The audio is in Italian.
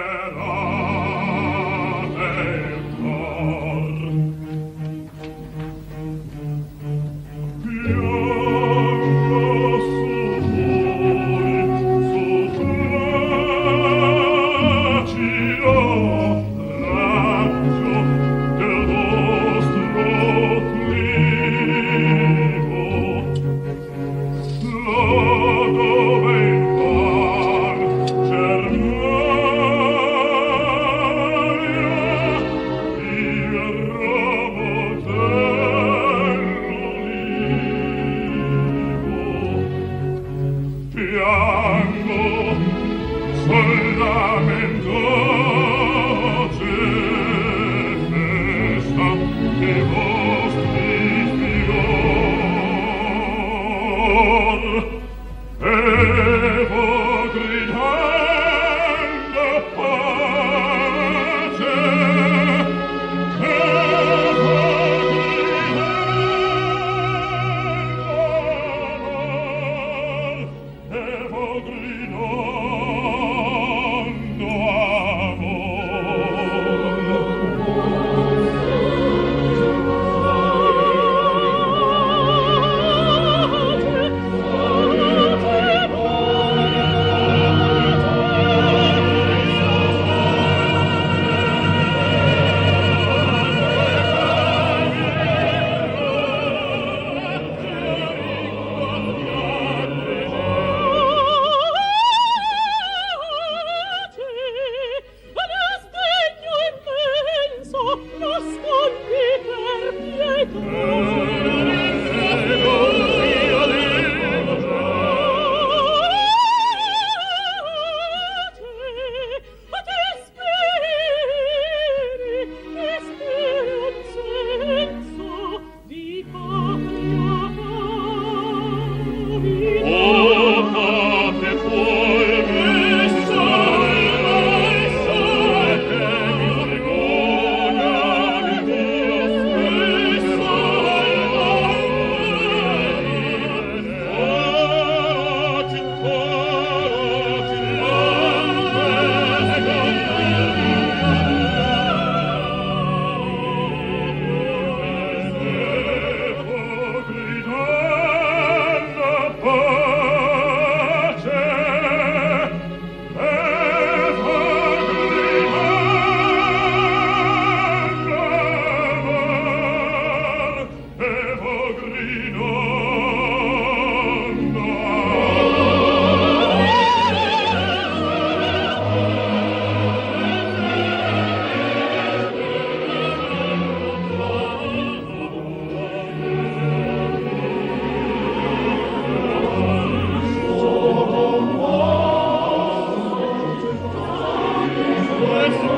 terra Oh,